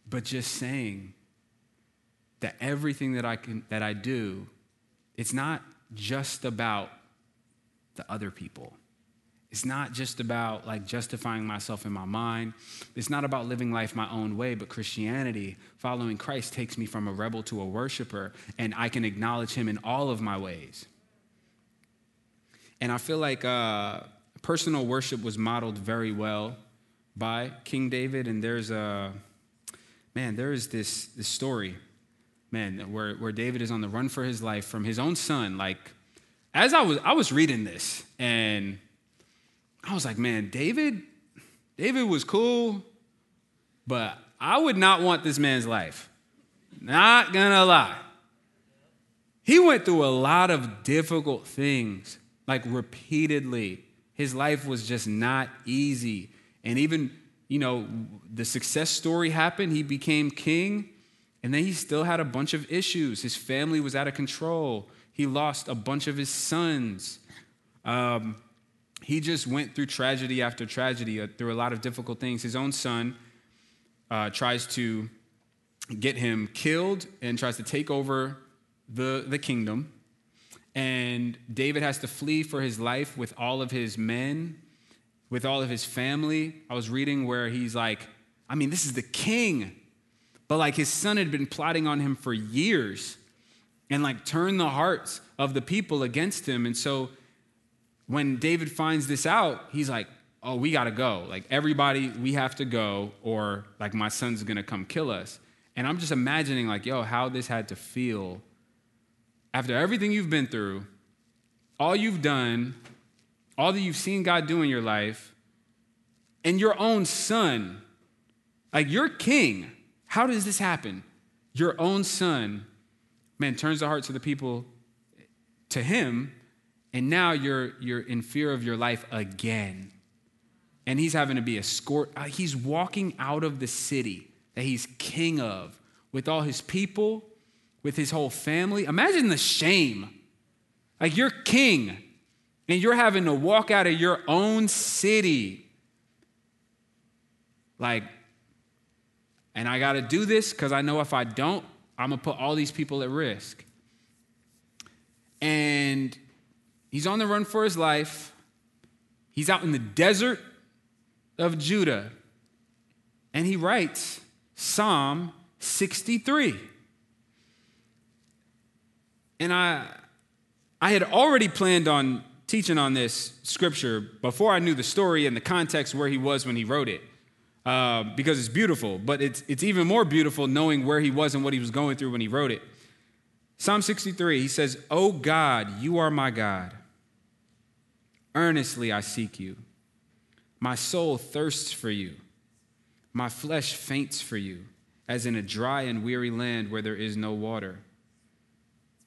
but just saying that everything that I can that I do, it's not just about the other people. It's not just about like justifying myself in my mind. It's not about living life my own way, but Christianity, following Christ, takes me from a rebel to a worshiper, and I can acknowledge him in all of my ways. And I feel like uh, personal worship was modeled very well by King David, and there's a man, there is this, this story, man, where, where David is on the run for his life from his own son. Like, as I was I was reading this and I was like, man, David, David was cool, but I would not want this man's life. Not gonna lie. He went through a lot of difficult things, like repeatedly. His life was just not easy. And even, you know, the success story happened, he became king, and then he still had a bunch of issues. His family was out of control. He lost a bunch of his sons. Um, he just went through tragedy after tragedy, uh, through a lot of difficult things. His own son uh, tries to get him killed and tries to take over the, the kingdom. And David has to flee for his life with all of his men, with all of his family. I was reading where he's like, I mean, this is the king. But like his son had been plotting on him for years. and like turn the hearts of the people against him. And so when David finds this out, he's like, oh, we got to go. Like, everybody, we have to go, or like my son's going to come kill us. And I'm just imagining, like, yo, how this had to feel after everything you've been through, all you've done, all that you've seen God do in your life, and your own son, like your king. How does this happen? Your own son, man, turns the hearts of the people to him, and now you're, you're in fear of your life again. And he's having to be escort. Uh, he's walking out of the city that he's king of with all his people, with his whole family. Imagine the shame. Like you're king and you're having to walk out of your own city. Like, and I got to do this because I know if I don't, I'm going to put all these people at risk. And he's on the run for his life. He's out in the desert of Judah. And he writes Psalm 63. And I, I had already planned on teaching on this scripture before I knew the story and the context where he was when he wrote it. Uh, because it's beautiful, but it's, it's even more beautiful knowing where he was and what he was going through when he wrote it. Psalm 63, he says, Oh God, you are my God. Earnestly I seek you. My soul thirsts for you. My flesh faints for you, as in a dry and weary land where there is no water,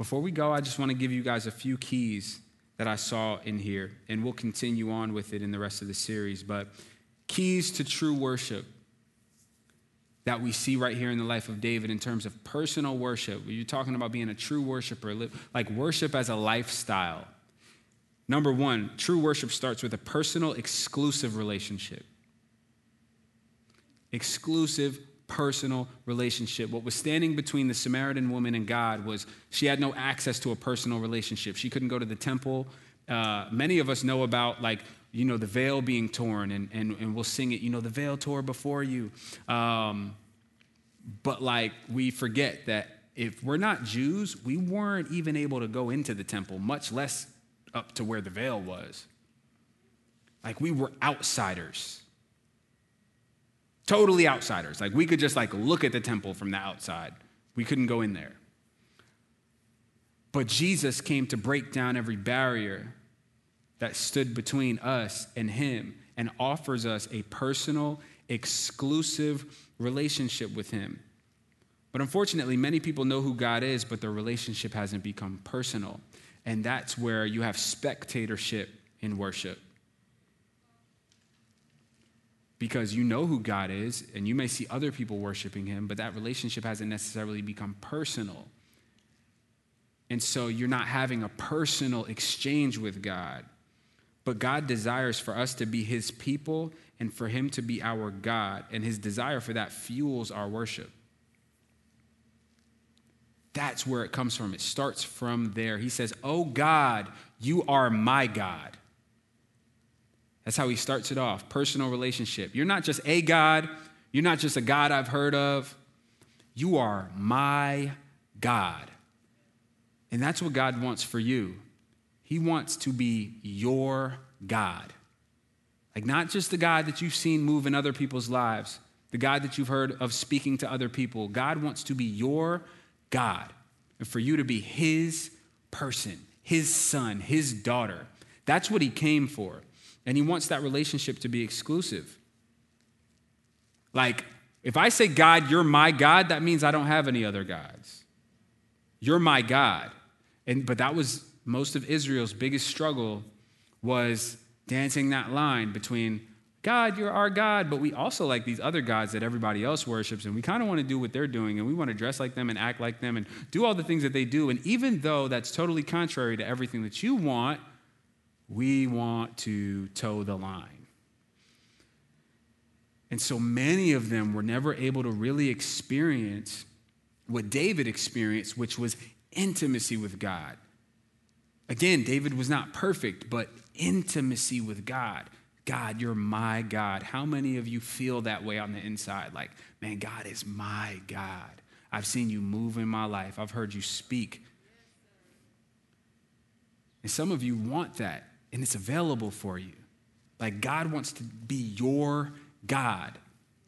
before we go, I just want to give you guys a few keys that I saw in here, and we'll continue on with it in the rest of the series. But keys to true worship that we see right here in the life of David in terms of personal worship. You're talking about being a true worshiper, like worship as a lifestyle. Number one, true worship starts with a personal, exclusive relationship. Exclusive, personal relationship. What was standing between the Samaritan woman and God was she had no access to a personal relationship. She couldn't go to the temple. Uh, many of us know about, like, you know, the veil being torn, and, and, and we'll sing it, you know, the veil tore before you. Um, but, like, we forget that if we're not Jews, we weren't even able to go into the temple, much less up to where the veil was. Like we were outsiders. Totally outsiders. Like we could just like look at the temple from the outside. We couldn't go in there. But Jesus came to break down every barrier that stood between us and him and offers us a personal, exclusive relationship with him. But unfortunately, many people know who God is, but their relationship hasn't become personal. And that's where you have spectatorship in worship. Because you know who God is, and you may see other people worshiping Him, but that relationship hasn't necessarily become personal. And so you're not having a personal exchange with God. But God desires for us to be His people and for Him to be our God. And His desire for that fuels our worship. That's where it comes from. It starts from there. He says, Oh God, you are my God. That's how he starts it off personal relationship. You're not just a God, you're not just a God I've heard of. You are my God. And that's what God wants for you. He wants to be your God. Like, not just the God that you've seen move in other people's lives, the God that you've heard of speaking to other people. God wants to be your God and for you to be His person, his son, his daughter. That's what he came for. And he wants that relationship to be exclusive. Like, if I say, God, you're my God, that means I don't have any other gods. You're my God. And, but that was most of Israel's biggest struggle was dancing that line between God, you're our God, but we also like these other gods that everybody else worships, and we kind of want to do what they're doing, and we want to dress like them and act like them and do all the things that they do. And even though that's totally contrary to everything that you want, we want to toe the line. And so many of them were never able to really experience what David experienced, which was intimacy with God. Again, David was not perfect, but intimacy with God. God, you're my God. How many of you feel that way on the inside? Like, man, God is my God. I've seen you move in my life, I've heard you speak. And some of you want that, and it's available for you. Like, God wants to be your God,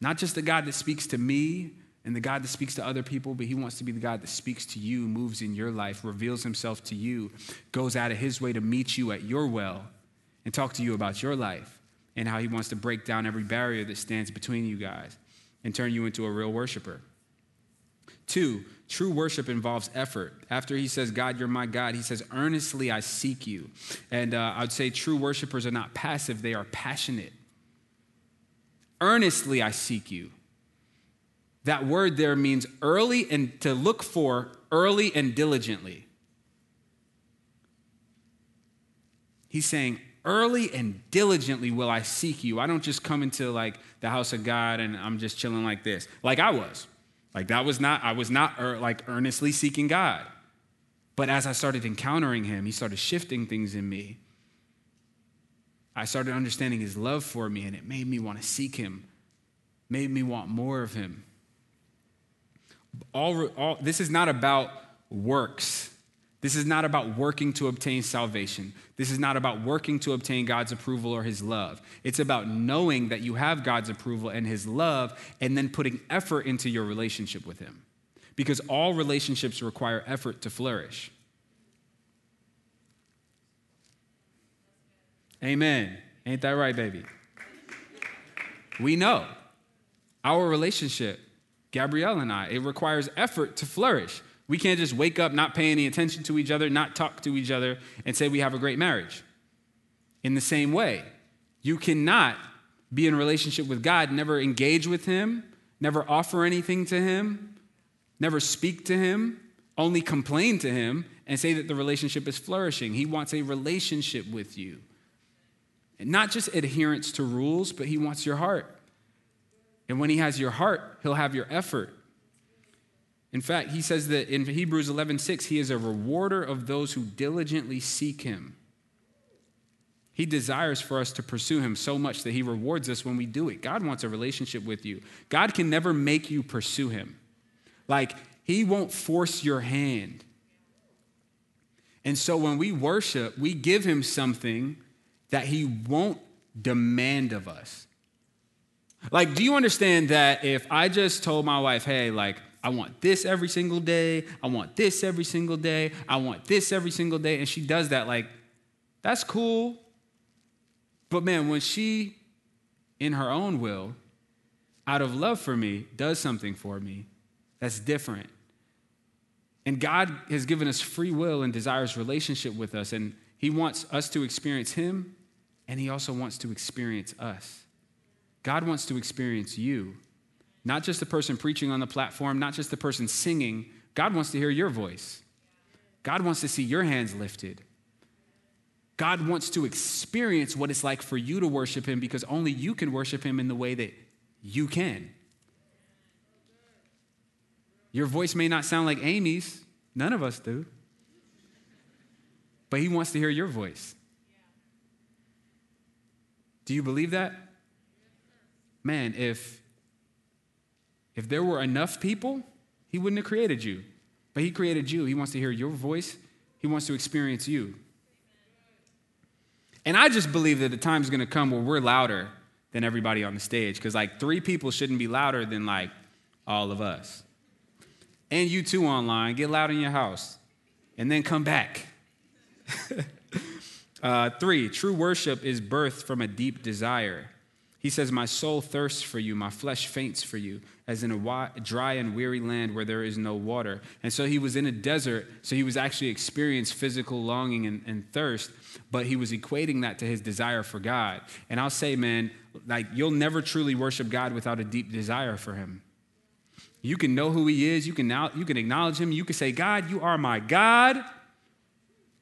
not just the God that speaks to me, and the God that speaks to other people, but He wants to be the God that speaks to you, moves in your life, reveals Himself to you, goes out of His way to meet you at your well and talk to you about your life and how He wants to break down every barrier that stands between you guys and turn you into a real worshiper. Two, true worship involves effort. After he says, God, you're my God, he says, earnestly I seek you. And uh, I'd say true worshipers are not passive, they are passionate. Earnestly I seek you. That word there means early and to look for early and diligently. He's saying, early and diligently will I seek you. I don't just come into like the house of God and I'm just chilling like this, like I was. Like that was not, I was not er, like earnestly seeking God. But as I started encountering him, he started shifting things in me. I started understanding his love for me and it made me want to seek him, made me want more of him all, all, this is not about works. This is not about working to obtain salvation. This is not about working to obtain God's approval or His love. It's about knowing that you have God's approval and His love and then putting effort into your relationship with Him. Because all relationships require effort to flourish. Amen. Ain't that right, baby? We know our relationship Gabrielle and I. It requires effort to flourish. We can't just wake up, not pay any attention to each other, not talk to each other, and say we have a great marriage. In the same way, you cannot be in relationship with God, never engage with Him, never offer anything to Him, never speak to Him, only complain to Him, and say that the relationship is flourishing. He wants a relationship with you. And not just adherence to rules, but He wants your heart. And when he has your heart, he'll have your effort. In fact, he says that in Hebrews 11:6, he is a rewarder of those who diligently seek him. He desires for us to pursue him so much that he rewards us when we do it. God wants a relationship with you. God can never make you pursue him. Like, he won't force your hand. And so when we worship, we give him something that he won't demand of us. Like, do you understand that if I just told my wife, hey, like, I want this every single day, I want this every single day, I want this every single day, and she does that, like, that's cool. But man, when she, in her own will, out of love for me, does something for me, that's different. And God has given us free will and desires relationship with us, and He wants us to experience Him, and He also wants to experience us. God wants to experience you, not just the person preaching on the platform, not just the person singing. God wants to hear your voice. God wants to see your hands lifted. God wants to experience what it's like for you to worship Him because only you can worship Him in the way that you can. Your voice may not sound like Amy's, none of us do. But He wants to hear your voice. Do you believe that? man, if, if there were enough people, he wouldn't have created you. But he created you. He wants to hear your voice, he wants to experience you. And I just believe that the time is going to come where we're louder than everybody on the stage because, like, three people shouldn't be louder than, like, all of us. And you too online, get loud in your house and then come back uh, three, true worship is birthed from a deep desire. He says, My soul thirsts for you, my flesh faints for you, as in a dry and weary land where there is no water. And so he was in a desert, so he was actually experiencing physical longing and, and thirst, but he was equating that to his desire for God. And I'll say, man, like you'll never truly worship God without a deep desire for him. You can know who he is, you can now you can acknowledge him, you can say, God, you are my God.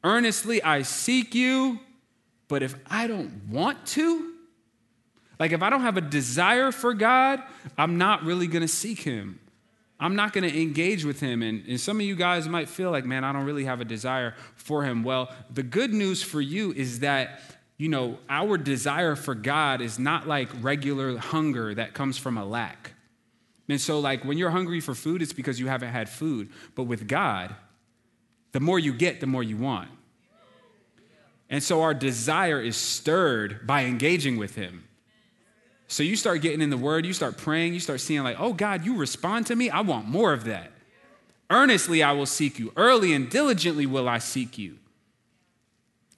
Earnestly I seek you, but if I don't want to, like, if I don't have a desire for God, I'm not really gonna seek Him. I'm not gonna engage with Him. And, and some of you guys might feel like, man, I don't really have a desire for Him. Well, the good news for you is that, you know, our desire for God is not like regular hunger that comes from a lack. And so, like, when you're hungry for food, it's because you haven't had food. But with God, the more you get, the more you want. And so, our desire is stirred by engaging with Him. So you start getting in the word, you start praying, you start seeing, like, oh God, you respond to me. I want more of that. Earnestly I will seek you. Early and diligently will I seek you.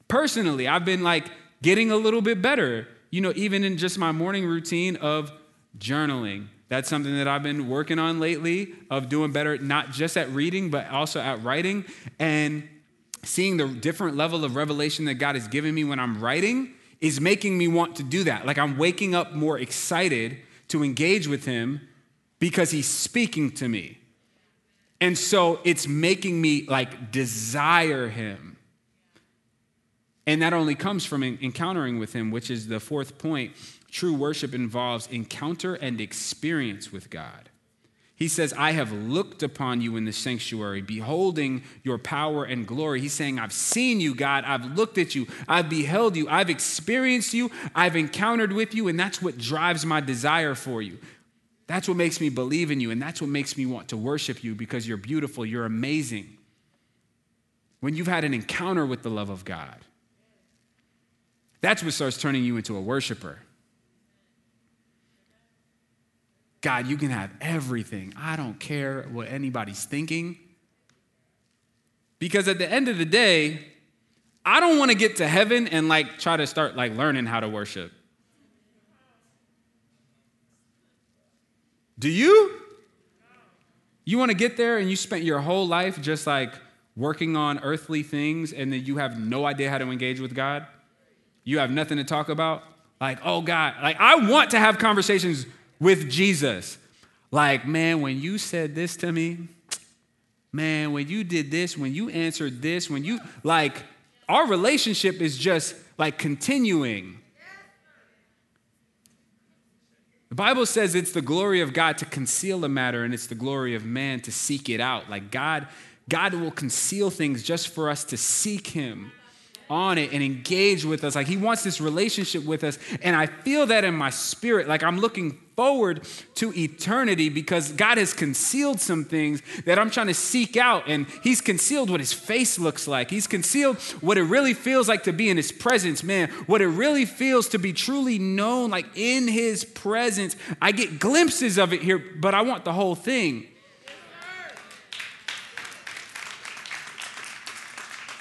Personally, I've been like getting a little bit better, you know, even in just my morning routine of journaling. That's something that I've been working on lately, of doing better, not just at reading, but also at writing. And seeing the different level of revelation that God has given me when I'm writing is making me want to do that. Like I'm waking up more excited to engage with him because he's speaking to me. And so it's making me like desire him. And that only comes from encountering with him, which is the fourth point. True worship involves encounter and experience with God. He says, I have looked upon you in the sanctuary, beholding your power and glory. He's saying, I've seen you, God. I've looked at you. I've beheld you. I've experienced you. I've encountered with you. And that's what drives my desire for you. That's what makes me believe in you. And that's what makes me want to worship you because you're beautiful. You're amazing. When you've had an encounter with the love of God, that's what starts turning you into a worshiper. God, you can have everything. I don't care what anybody's thinking. Because at the end of the day, I don't want to get to heaven and like try to start like learning how to worship. Do you? You want to get there and you spent your whole life just like working on earthly things and then you have no idea how to engage with God? You have nothing to talk about? Like, oh God, like I want to have conversations with Jesus. Like, man, when you said this to me, man, when you did this, when you answered this, when you, like, our relationship is just like continuing. The Bible says it's the glory of God to conceal a matter and it's the glory of man to seek it out. Like God, God will conceal things just for us to seek him on it and engage with us. Like he wants this relationship with us. And I feel that in my spirit. Like I'm looking forward to eternity because God has concealed some things that I'm trying to seek out. And He's concealed what His face looks like. He's concealed what it really feels like to be in His presence, man. What it really feels to be truly known, like in His presence. I get glimpses of it here, but I want the whole thing.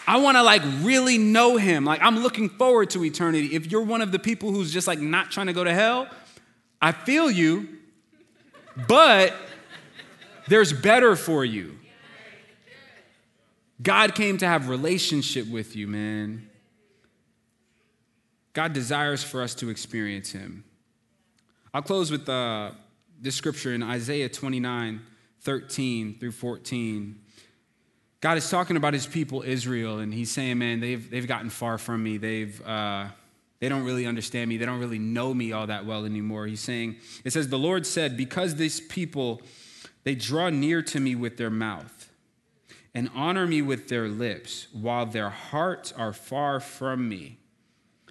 I want to like really know him. Like I'm looking forward to eternity. If you're one of the people who's just like not trying to go to hell, I feel you, but there's better for you. God came to have relationship with you, man. God desires for us to experience him. I'll close with uh, this scripture in Isaiah 29, 13 through 14. God is talking about his people, Israel, and he's saying, man, they've, they've gotten far from me. They've, uh, they don't really understand me. They don't really know me all that well anymore. He's saying, it says, The Lord said, Because these people, they draw near to me with their mouth and honor me with their lips, while their hearts are far from me.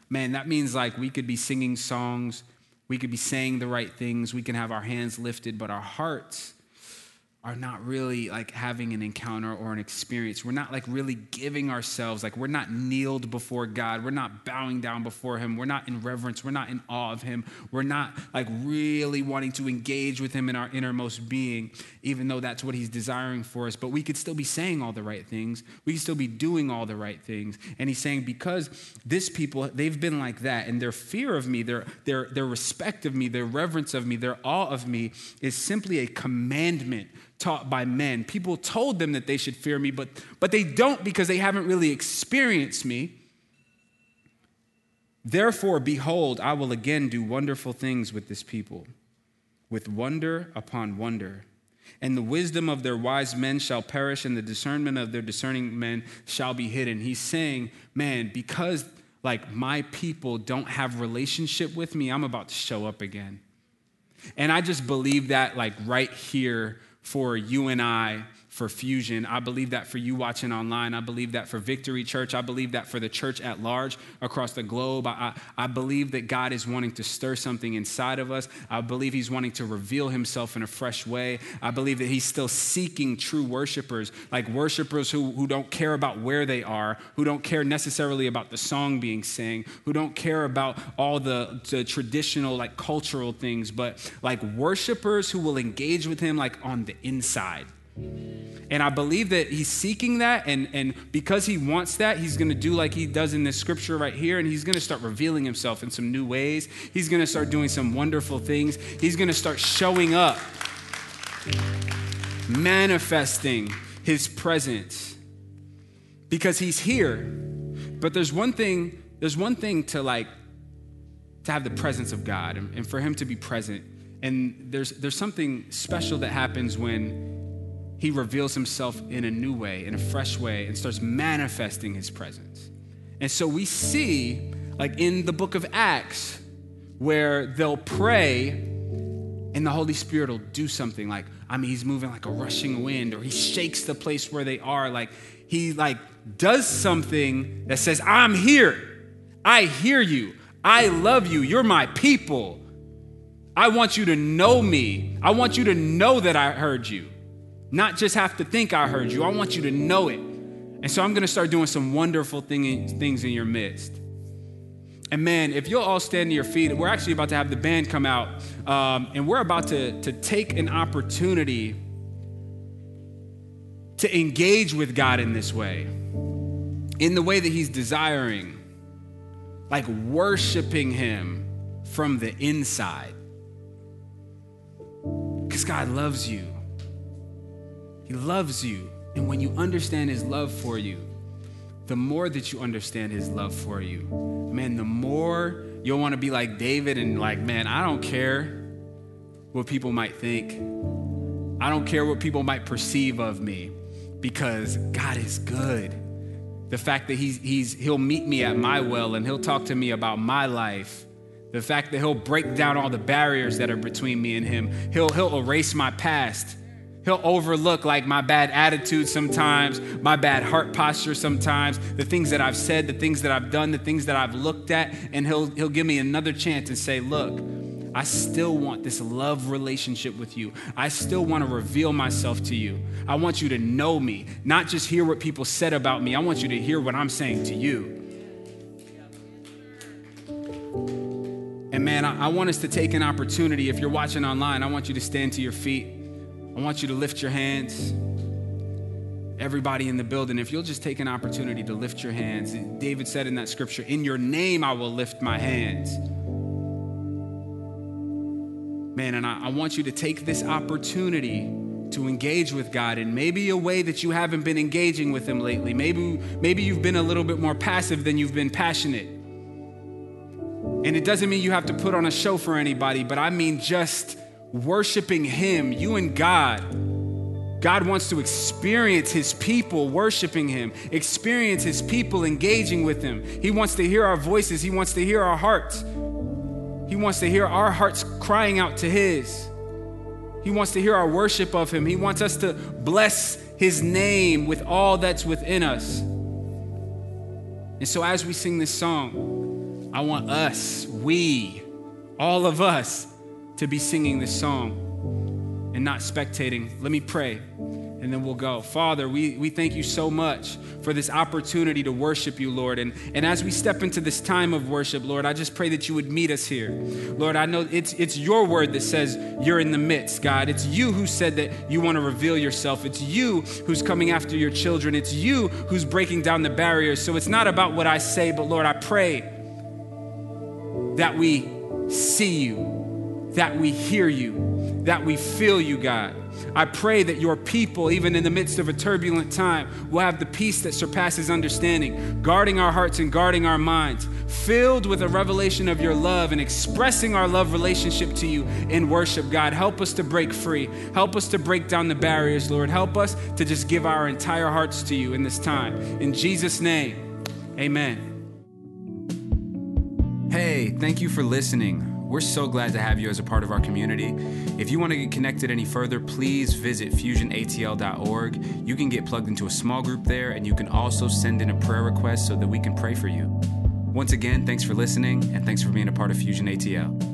Man, that means like we could be singing songs, we could be saying the right things, we can have our hands lifted, but our hearts are not really like having an encounter or an experience. We're not like really giving ourselves, like we're not kneeled before God. We're not bowing down before Him. We're not in reverence. We're not in awe of Him. We're not like really wanting to engage with Him in our innermost being, even though that's what He's desiring for us. But we could still be saying all the right things. We could still be doing all the right things. And He's saying, because this people, they've been like that, and their fear of me, their, their, their respect of me, their reverence of me, their awe of me is simply a commandment taught by men. People told them that they should fear me, but, but they don't because they haven't really experienced me. Therefore, behold, I will again do wonderful things with this people, with wonder upon wonder. And the wisdom of their wise men shall perish, and the discernment of their discerning men shall be hidden. He's saying, man, because like my people don't have relationship with me, I'm about to show up again. And I just believe that like right here for you and I for Fusion. I believe that for you watching online. I believe that for Victory Church. I believe that for the church at large across the globe. I, I, I, believe that God is wanting to stir something inside of us. I believe He's wanting to reveal Himself in a fresh way. I believe that He's still seeking true worshipers, like worshipers who, who don't care about where they are, who don't care necessarily about the song being sang, who don't care about all the, the traditional, like cultural things, but like worshipers who will engage with Him like on the inside. And I believe that he's seeking that, and, and because he wants that, he's gonna do like he does in this scripture right here, and he's gonna start revealing himself in some new ways. He's gonna start doing some wonderful things. He's gonna start showing up, manifesting his presence because he's here. But there's one thing, there's one thing to like to have the presence of God and, and for him to be present. And there's there's something special that happens when he reveals himself in a new way, in a fresh way, and starts manifesting his presence. And so we see, like in the book of Acts, where they'll pray and the Holy Spirit will do something like, I mean, he's moving like a rushing wind, or he shakes the place where they are. Like he like does something that says, I'm here. I hear you. I love you. You're my people. I want you to know me. I want you to know that I heard you. Not just have to think I heard you, I want you to know it. And so I'm going to start doing some wonderful thing, things in your midst. And man, if you'll all stand to your feet, we're actually about to have the band come out, um, and we're about to, to take an opportunity to engage with God in this way, in the way that He's desiring, like worshiping Him from the inside. Because God loves you. He loves you. And when you understand His love for you, the more that you understand His love for you, man, the more you'll want to be like David and like, man, I don't care what people might think. I don't care what people might perceive of me because God is good. The fact that he's, he's, he'll meet me at my well and he'll talk to me about my life. The fact that he'll break down all the barriers that are between me and him. He'll, he'll erase my past He'll overlook like my bad attitude sometimes, my bad heart posture sometimes, the things that I've said, the things that I've done, the things that I've looked at, and he'll he'll give me another chance and say, "Look, I still want this love relationship with you. I still want to reveal myself to you. I want you to know me, not just hear what people said about me. I want you to hear what I'm saying to you." And man, I, I want us to take an opportunity. If you're watching online, I want you to stand to your feet. I want you to lift your hands. Everybody in the building, if you'll just take an opportunity to lift your hands. David said in that scripture, In your name I will lift my hands. Man, and I, I want you to take this opportunity to engage with God in maybe a way that you haven't been engaging with Him lately. Maybe, maybe you've been a little bit more passive than you've been passionate. And it doesn't mean you have to put on a show for anybody, but I mean just worshiping Him, you and God. God wants to experience His people worshiping Him, experience His people engaging with Him. He wants to hear our voices, He wants to hear our hearts. He wants to hear our hearts crying out to His. He wants to hear our worship of Him. He wants us to bless His name with all that's within us. And so, as we sing this song, I want us, we, all of us, to be singing this song and not spectating. Let me pray and then we'll go. Father, we, we thank you so much for this opportunity to worship you, Lord. And, and as we step into this time of worship, Lord, I just pray that you would meet us here. Lord, I know it's, it's your word that says you're in the midst, God. It's you who said that you want to reveal yourself. It's you who's coming after your children. It's you who's breaking down the barriers. So it's not about what I say, but Lord, I pray that we see you, that we hear you, that we feel you, God. I pray that your people, even in the midst of a turbulent time, will have the peace that surpasses understanding, guarding our hearts and guarding our minds, filled with a revelation of your love and expressing our love relationship to you in worship, God. Help us to break free. Help us to break down the barriers, Lord. Help us to just give our entire hearts to you in this time. In Jesus' name, amen. Hey, thank you for listening. We're so glad to have you as a part of our community. If you want to get connected any further, please visit fusionatl.org. You can get plugged into a small group there, and you can also send in a prayer request so that we can pray for you. Once again, thanks for listening, and thanks for being a part of Fusion ATL.